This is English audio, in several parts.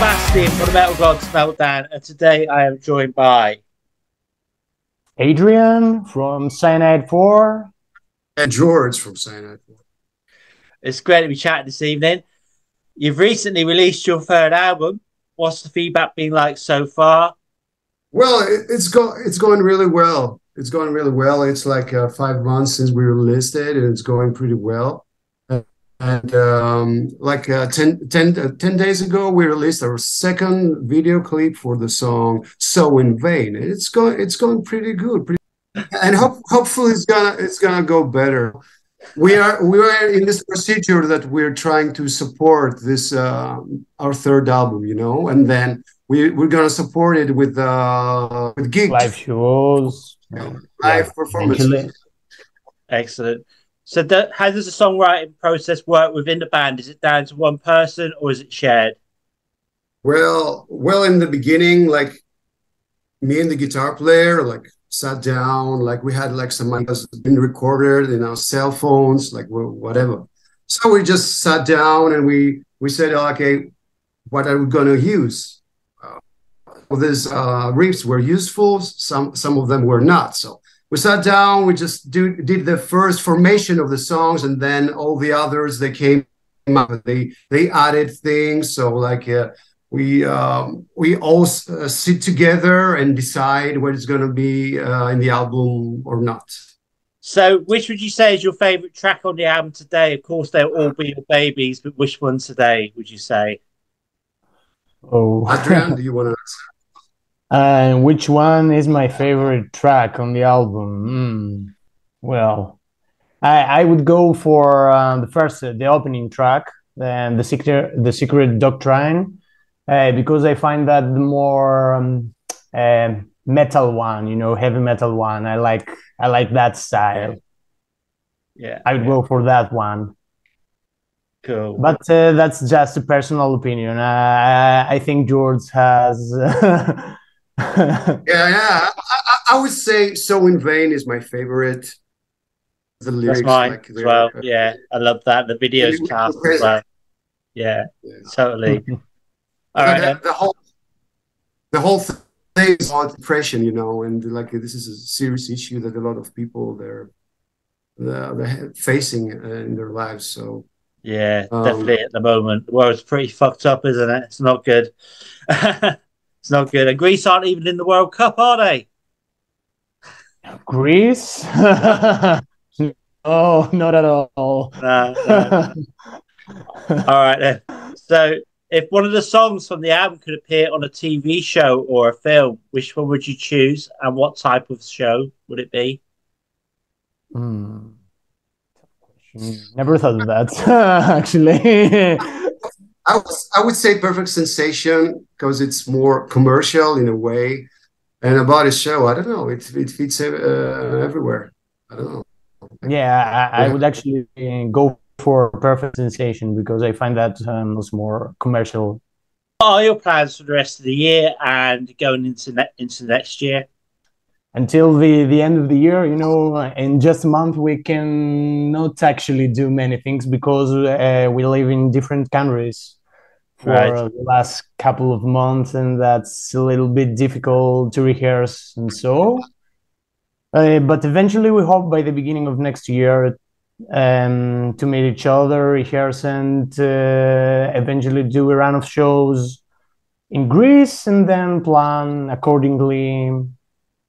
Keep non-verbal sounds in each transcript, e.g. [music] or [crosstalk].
Sebastian from the Metal Gods Meltdown, and today I am joined by Adrian from Cyanide4 and George from Cyanide4. It's great to be chatting this evening. You've recently released your third album. What's the feedback been like so far? Well, it, it's go it's going really well. It's going really well. It's like uh, five months since we released it, and it's going pretty well. And um, like uh, 10, 10, uh, 10 days ago, we released our second video clip for the song "So in Vain." It's going it's going pretty good, pretty, [laughs] and hope, hopefully it's gonna it's gonna go better. We are we are in this procedure that we're trying to support this uh, our third album you know and then we we're gonna support it with uh with gigs live shows. You know, live yeah, performances. Excellent so that, how does the songwriting process work within the band? Is it down to one person or is it shared? Well well in the beginning like me and the guitar player like sat down like we had like some ideas been recorded in our cell phones like whatever. So we just sat down and we we said okay what are we to use? Uh, these uh, riffs were useful some some of them were not so we sat down we just do, did the first formation of the songs and then all the others they came out they they added things so like uh, we um, we all uh, sit together and decide what is going to be uh, in the album or not. So, which would you say is your favorite track on the album today? Of course, they'll all be your babies, but which one today would you say? Oh, Adrian, do you want to? [laughs] And uh, which one is my favorite track on the album? Mm, well, I, I would go for uh, the first, uh, the opening track, and the secret, the secret doctrine uh, because I find that the more um, uh, metal one, you know, heavy metal one, I like I like that style. Yeah, I would yeah. go for that one. Cool. But uh, that's just a personal opinion. I, I think George has. [laughs] yeah, yeah. I, I, would say "So in Vain" is my favorite. The lyrics, that's mine like, as well. Yeah, I love that. The videos cast as well. Yeah, yeah. totally. [laughs] All right. The, the, whole the whole thing is about depression, you know, and like this is a serious issue that a lot of people they're they're facing uh, in their lives. So yeah, um, definitely at the moment, the world's pretty fucked up, isn't it? It's not good. [laughs] it's not good. And Greece aren't even in the World Cup, are they? Greece? [laughs] oh, not at all. No, no. [laughs] all right then. So if one of the songs from the album could appear on a TV show or a film, which one would you choose, and what type of show would it be? Hmm. Never thought of that, [laughs] actually. I would, I would say Perfect Sensation because it's more commercial in a way. And about a show, I don't know, it, it fits uh, everywhere. I don't know. Yeah, I, I would actually go for Perfect Sensation because I find that um, was more commercial. What are your plans for the rest of the year and going into ne- into next year? Until the, the end of the year, you know, in just a month, we can not actually do many things because uh, we live in different countries for right. the last couple of months, and that's a little bit difficult to rehearse and so. Uh, but eventually, we hope by the beginning of next year um, to meet each other, rehearse, and uh, eventually do a run of shows in Greece, and then plan accordingly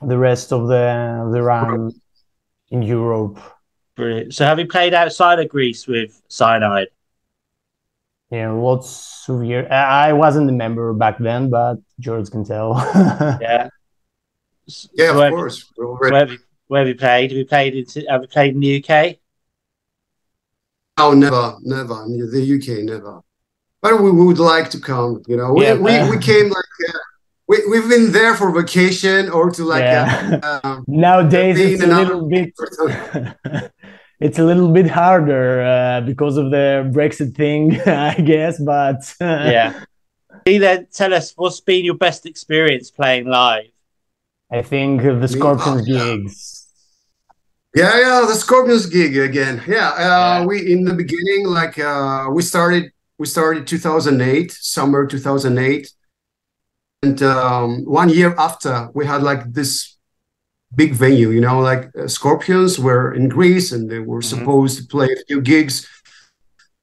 the rest of the the run in Europe. Brilliant. So, have you played outside of Greece with Cyanide? Yeah, lots of years. I wasn't a member back then, but George can tell. [laughs] yeah. Yeah, of where course. Where have, you, where have you played? Have you played in, have you played in the UK? Oh, never, never. The UK, never. But we would like to come. You know, we yeah, we, we came like uh, we we've been there for vacation or to like. Yeah. Uh, um, Nowadays, it's a little bit. [laughs] it's a little bit harder uh, because of the Brexit thing, [laughs] I guess. But yeah, then tell us what's been your best experience playing live. I think the Scorpions oh, yeah. gigs yeah, yeah, the Scorpions gig again. Yeah, uh, yeah. we in the beginning, like uh, we started we started 2008, summer 2008, and um, one year after we had like this big venue. You know, like uh, Scorpions were in Greece and they were mm-hmm. supposed to play a few gigs.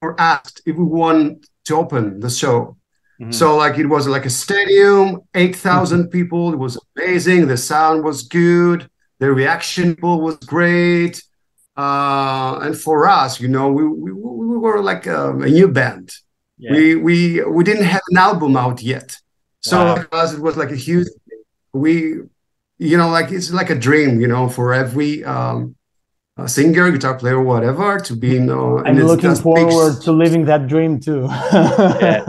Or asked if we want to open the show. Mm-hmm. So like it was like a stadium, 8,000 mm-hmm. people. It was amazing. The sound was good. The reaction was great. Uh, and for us, you know, we, we, we were like um, a new band. Yeah. We, we, we didn't have an album out yet. So wow. us, it was like a huge, we, you know, like it's like a dream, you know, for every um, singer, guitar player, whatever, to be. You know, I'm looking forward big... to living that dream too. [laughs] yeah,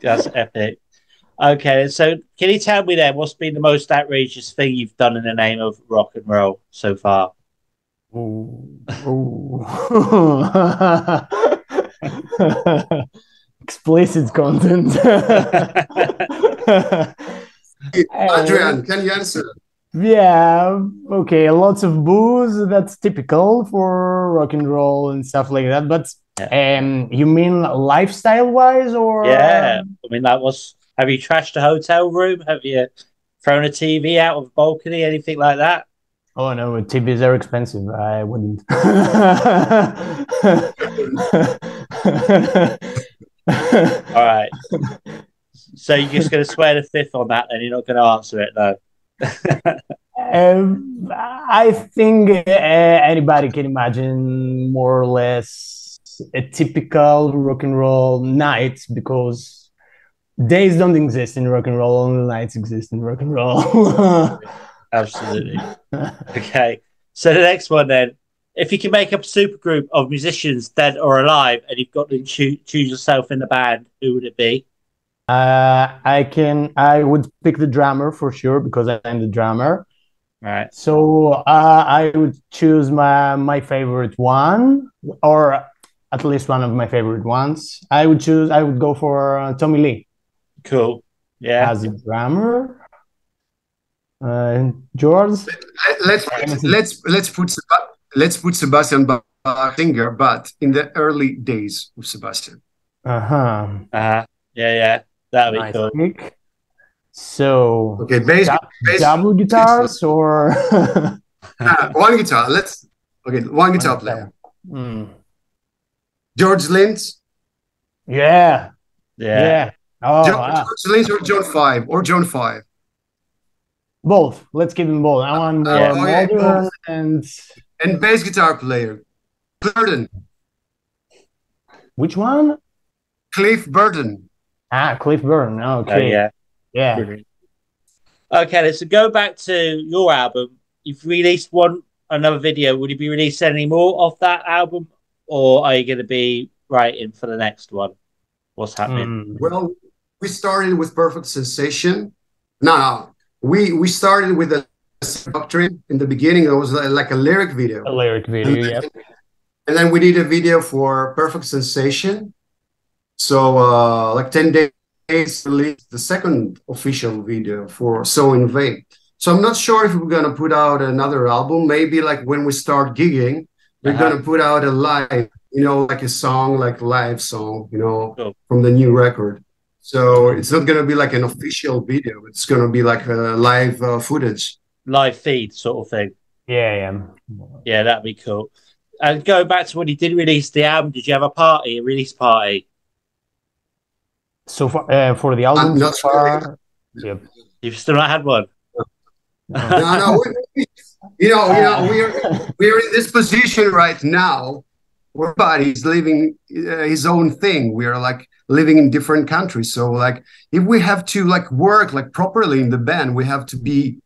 that's [laughs] epic. Okay, so can you tell me then what's been the most outrageous thing you've done in the name of rock and roll so far? Ooh. Ooh. [laughs] Explicit content. Adrian, can you answer? Yeah, okay, lots of booze. That's typical for rock and roll and stuff like that. But yeah. um, you mean lifestyle wise, or yeah? I mean, that was. Have you trashed a hotel room? Have you thrown a TV out of a balcony? Anything like that? Oh no, TVs are expensive. I wouldn't. [laughs] All right. So you're just going to swear the fifth on that, and you're not going to answer it, though [laughs] um, I think uh, anybody can imagine more or less a typical rock and roll night because days don't exist in rock and roll, only nights exist in rock and roll. [laughs] Absolutely. okay. So the next one then. If you can make up a super group of musicians, dead or alive, and you've got to choose yourself in the band, who would it be? Uh, I can. I would pick the drummer for sure because I'm the drummer. Right. So uh, I would choose my my favorite one, or at least one of my favorite ones. I would choose. I would go for uh, Tommy Lee. Cool. Yeah. As a drummer. Uh, George. Let's let's let's put let's put Sebastian Singer, but in the early days of Sebastian. Uh huh. Uh, yeah, yeah. That'd nice be cool. Pick. So okay, bass, bass double guitars or uh, [laughs] one guitar. Let's okay, one guitar player. Mm. George Lynch. Yeah. Yeah. Yeah. Oh, George, wow. George Lynch or John Five or John Five. Both. Let's give them both. I want more yeah. modern okay. and and bass guitar player. Burton. Which one? Cliff Burton. Ah, Cliff Burton. Oh, okay. yeah. Yeah. Brilliant. Okay, let's go back to your album. You've released one another video. Will you be releasing any more of that album, or are you going to be writing for the next one? What's happening? Mm. Well, we started with Perfect Sensation. No, no, we we started with a doctrine in the beginning. It was like a lyric video. A lyric video, yeah. And then we did a video for Perfect Sensation, so uh, like 10 days released the second official video for So in Vain. So I'm not sure if we're gonna put out another album. Maybe like when we start gigging, we're uh-huh. gonna put out a live, you know, like a song, like live song, you know, cool. from the new record. So it's not gonna be like an official video. It's gonna be like a live uh, footage, live feed sort of thing. Yeah, yeah, yeah. That'd be cool. And going back to when you did release the album, did you have a party, a release party? So far, uh, for the album, so far, yep. You've still not had one. no, [laughs] no. We, you know, you know, we're we're in this position right now. Where everybody's living uh, his own thing. We are like living in different countries. So, like, if we have to like work like properly in the band, we have to be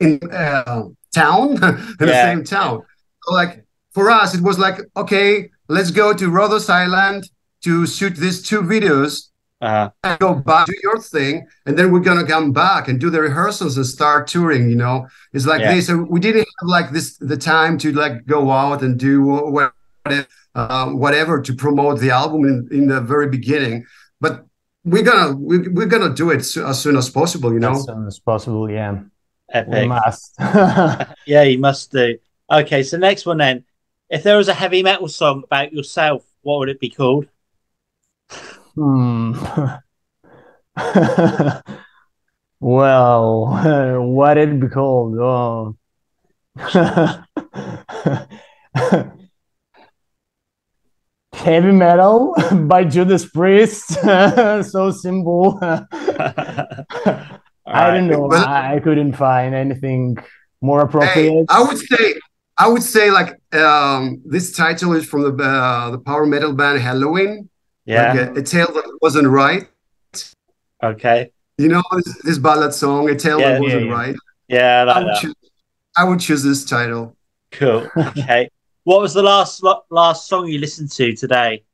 in uh, town [laughs] in yeah. the same town. So, like for us, it was like, okay, let's go to Rhodos Island to shoot these two videos uh-huh. and go back do your thing and then we're gonna come back and do the rehearsals and start touring you know? It's like yeah. this so we didn't have like this the time to like go out and do whatever, uh, whatever to promote the album in, in the very beginning. But we're gonna we, we're gonna do it so, as soon as possible you know? As soon as possible yeah. Epic. we must. [laughs] [laughs] Yeah you must do. Okay so next one then. If there was a heavy metal song about yourself what would it be called Hmm. [laughs] well, [laughs] what it be called? Oh. [laughs] Heavy metal by Judas Priest. so simple. I don't know. I, I, couldn't find anything more appropriate. Hey, I would say, I would say, like um, this title is from the uh, the power metal band Helloween. Yeah, like a, a, tale that wasn't right. Okay. You know this, this ballad song, a tale yeah, that wasn't yeah, yeah. right. Yeah, I, like I, would choose, I would choose this title. Cool. [laughs] Okay. what was the last last song you listened to today?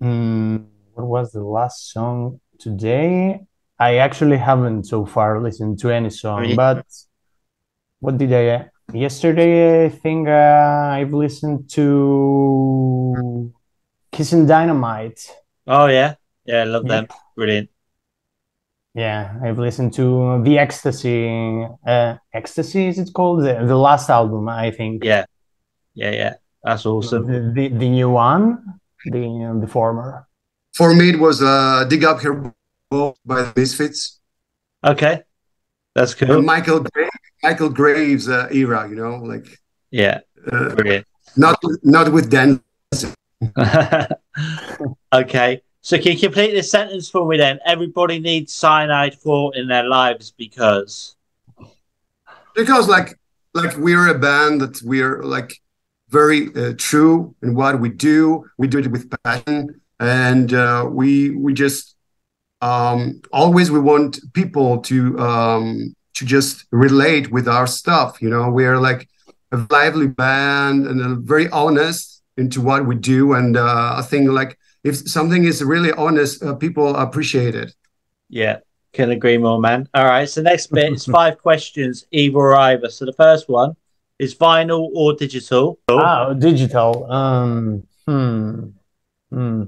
Mm, what was the last song today? I actually haven't so far listened to any song, really? but what did I? Yesterday, I think uh, I've listened to Kissing Dynamite. Oh yeah, yeah, I love yeah. them. Brilliant. Yeah, I've listened to the Ecstasy. Uh, Ecstasy is it called? The, the last album, I think. Yeah, yeah, yeah. That's awesome. The the, the new one, the the former. For me, it was uh, "Dig Up Her by the Misfits. Okay, that's cool. Michael Michael Graves uh, era, you know, like yeah, uh, brilliant. Not not with Dan. [laughs] okay, so can you complete this sentence for me then? Everybody needs Cyanide4 in their lives because because like like we're a band that we're like very uh, true in what we do. We do it with passion, and uh, we we just um, always we want people to um, to just relate with our stuff. You know, we're like a lively band and very honest into what we do. And uh, I think like if something is really honest, uh, people appreciate it. Yeah, can agree more, man. All right, so next bit is five [laughs] questions, either or either. So the first one is vinyl or digital. Oh, digital. Um, hmm. Hmm.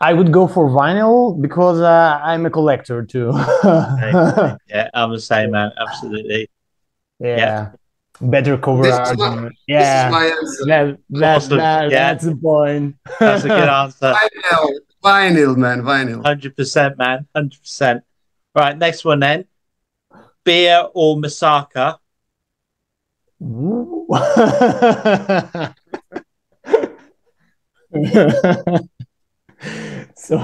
I would go for vinyl because uh, I'm a collector too. [laughs] yeah, I'm the same man. Absolutely. Yeah. yeah. Better cover art. My, yeah. That, that, awesome. that, yeah. That's the point. that's a good [laughs] answer. Vinyl, vinyl, man. Vinyl. 100%, man. 100%. Right, next one then. Beer or Moussaka? [laughs] So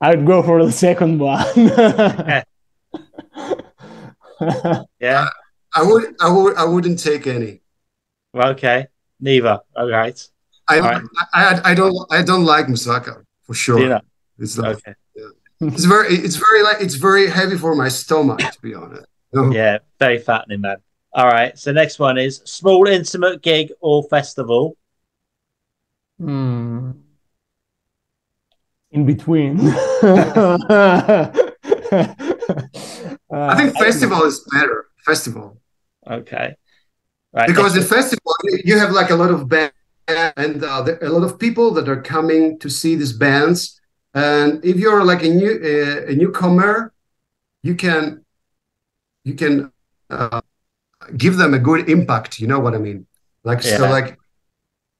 I'd go for the second one. [laughs] yeah. I would I would I wouldn't take any. okay. Neither. All right. I, right. I, I, don't I don't like moussaka for sure. You know? It's like, okay. Yeah. It's very it's very like it's very heavy for my stomach to be honest. Yeah, very fattening, man. All right. So next one is small intimate gig or festival. Hmm in between. [laughs] uh, I think festival is better. Festival. Okay. Right. Because the festival you have like a lot of bands and uh, a lot of people that are coming to see these bands. And if you're like a new uh, a newcomer, you can you can uh, give them a good impact. You know what I mean? Like yeah. so, like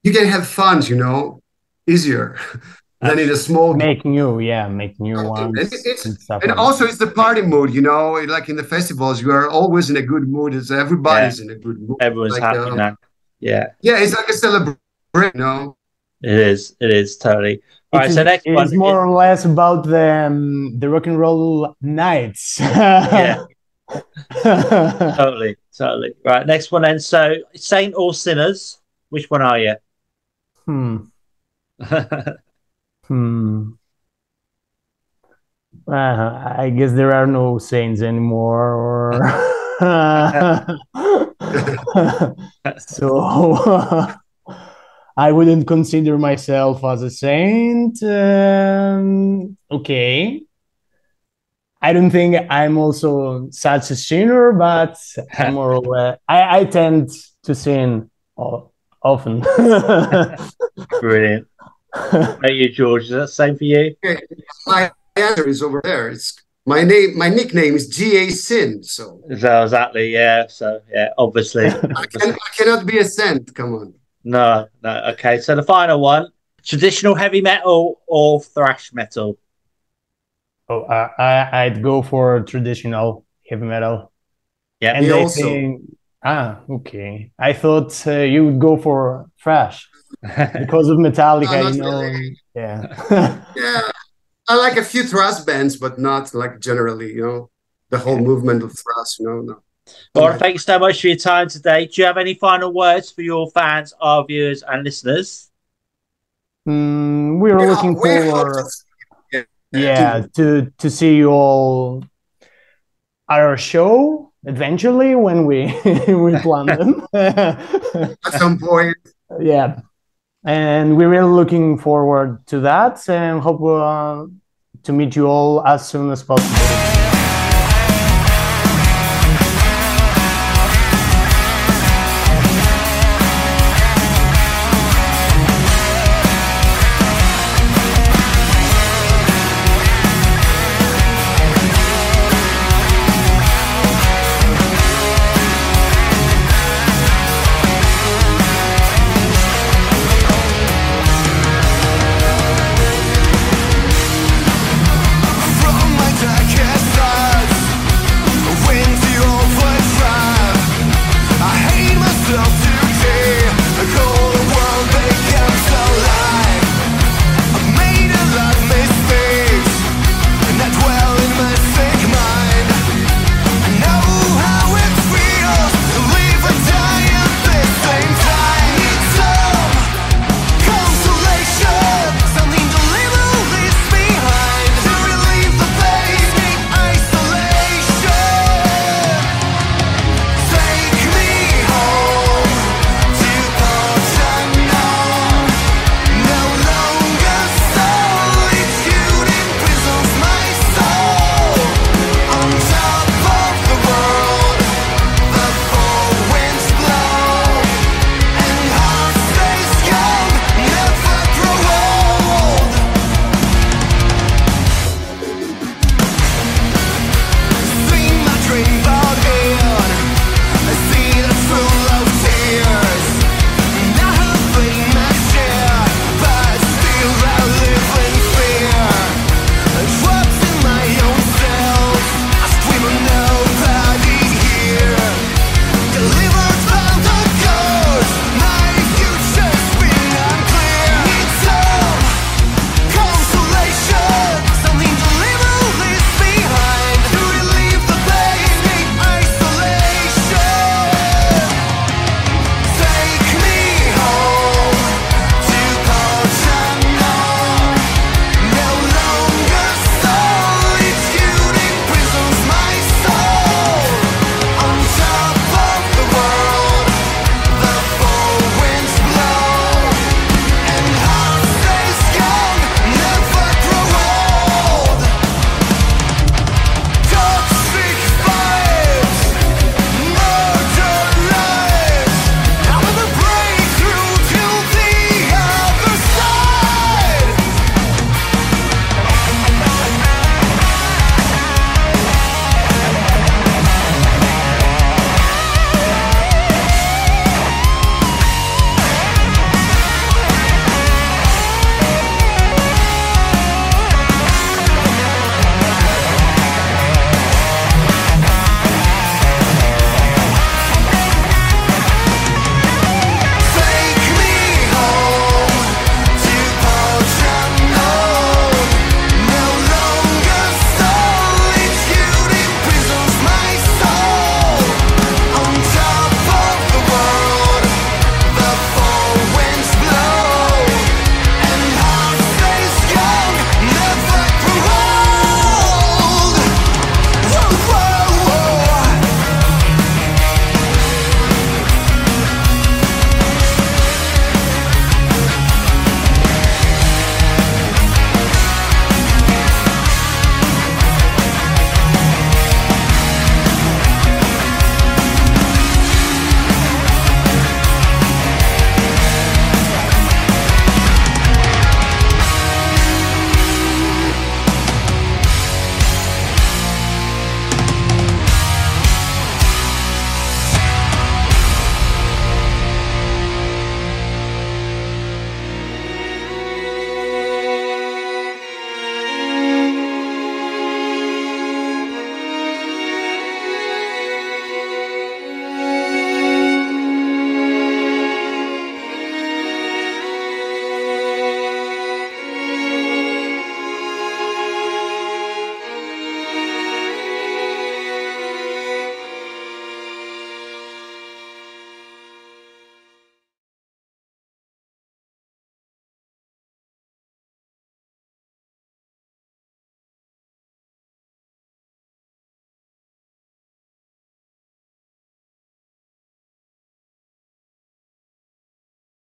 you can have fun. You know, easier. [laughs] than in a small make new yeah make new ones and, it's, and, and also it's the party mood you know like in the festivals you are always in a good mood it's everybody's yeah. in a good mood everyone's like, happy now. Yeah. Yeah it's like a celebration you know? It is it is totally. All right, so next it's one more or less about the um, the rock and roll nights. Yeah. [laughs] Totally totally. Right next one then. So saint or sinners which one are you? Hmm. [laughs] Uh, I guess there are no saints anymore, or [laughs] so [laughs] I wouldn't consider myself as a saint. Um, okay, I don't think I'm also such a sinner, but I'm more or less, [laughs] I, I tend to sin often. Brilliant. Hey, you, George. Is that the same for you? My answer is over there. It's my name. My nickname is G A Sin. So. so exactly, yeah. So yeah, obviously. [laughs] I, can, I cannot be a saint. Come on. No, no. Okay, so the final one: Traditional heavy metal or thrash metal? Oh, uh, I I'd go for traditional heavy metal. Yeah, and Me I also. think ah okay. I thought uh, you would go for thrash [laughs] because of Metallica. No, you know, really. yeah. Yeah, [laughs] I like a few thrash bands, but not like generally, you know, the whole movement of thrash. No, no. Well, thank you so much for your time today. Do you have any final words for your fans, our viewers, and listeners? Mm, we're We looking hope- we hope forward. to- yeah to to see you all at our show eventually when we [laughs] we plan them at some point. [laughs] yeah and we're really looking forward to that and hope uh, to meet you all as soon as possible